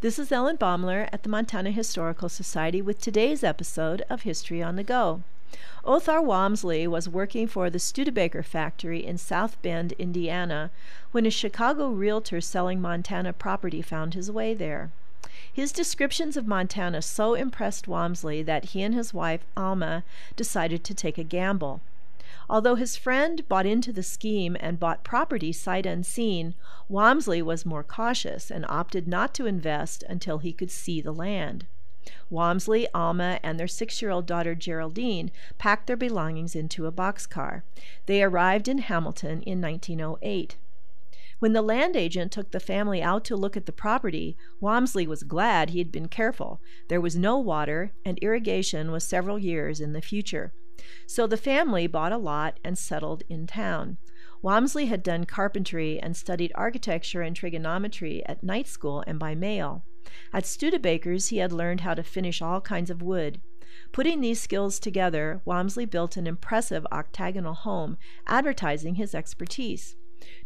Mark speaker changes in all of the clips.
Speaker 1: This is Ellen Baumler at the Montana Historical Society with today's episode of History on the Go. Othar Walmsley was working for the Studebaker factory in South Bend, Indiana, when a Chicago realtor selling Montana property found his way there. His descriptions of Montana so impressed Walmsley that he and his wife, Alma, decided to take a gamble. Although his friend bought into the scheme and bought property sight unseen, Walmsley was more cautious and opted not to invest until he could see the land. Walmsley, Alma, and their six year old daughter Geraldine packed their belongings into a boxcar. They arrived in Hamilton in 1908. When the land agent took the family out to look at the property, Walmsley was glad he had been careful. There was no water, and irrigation was several years in the future. So the family bought a lot and settled in town. Walmsley had done carpentry and studied architecture and trigonometry at night school and by mail. At Studebaker's, he had learned how to finish all kinds of wood. Putting these skills together, Walmsley built an impressive octagonal home, advertising his expertise.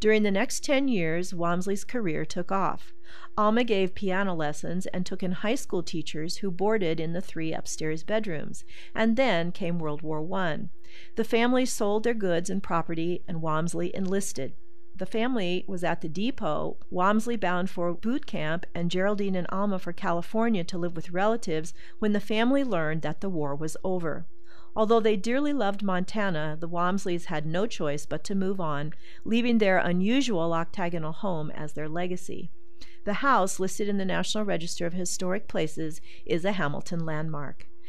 Speaker 1: During the next 10 years, Walmsley's career took off. Alma gave piano lessons and took in high school teachers who boarded in the three upstairs bedrooms. And then came World War I. The family sold their goods and property, and Walmsley enlisted. The family was at the depot, Walmsley bound for boot camp, and Geraldine and Alma for California to live with relatives when the family learned that the war was over. Although they dearly loved Montana, the Walmsleys had no choice but to move on, leaving their unusual octagonal home as their legacy. The house, listed in the National Register of Historic Places, is a Hamilton landmark.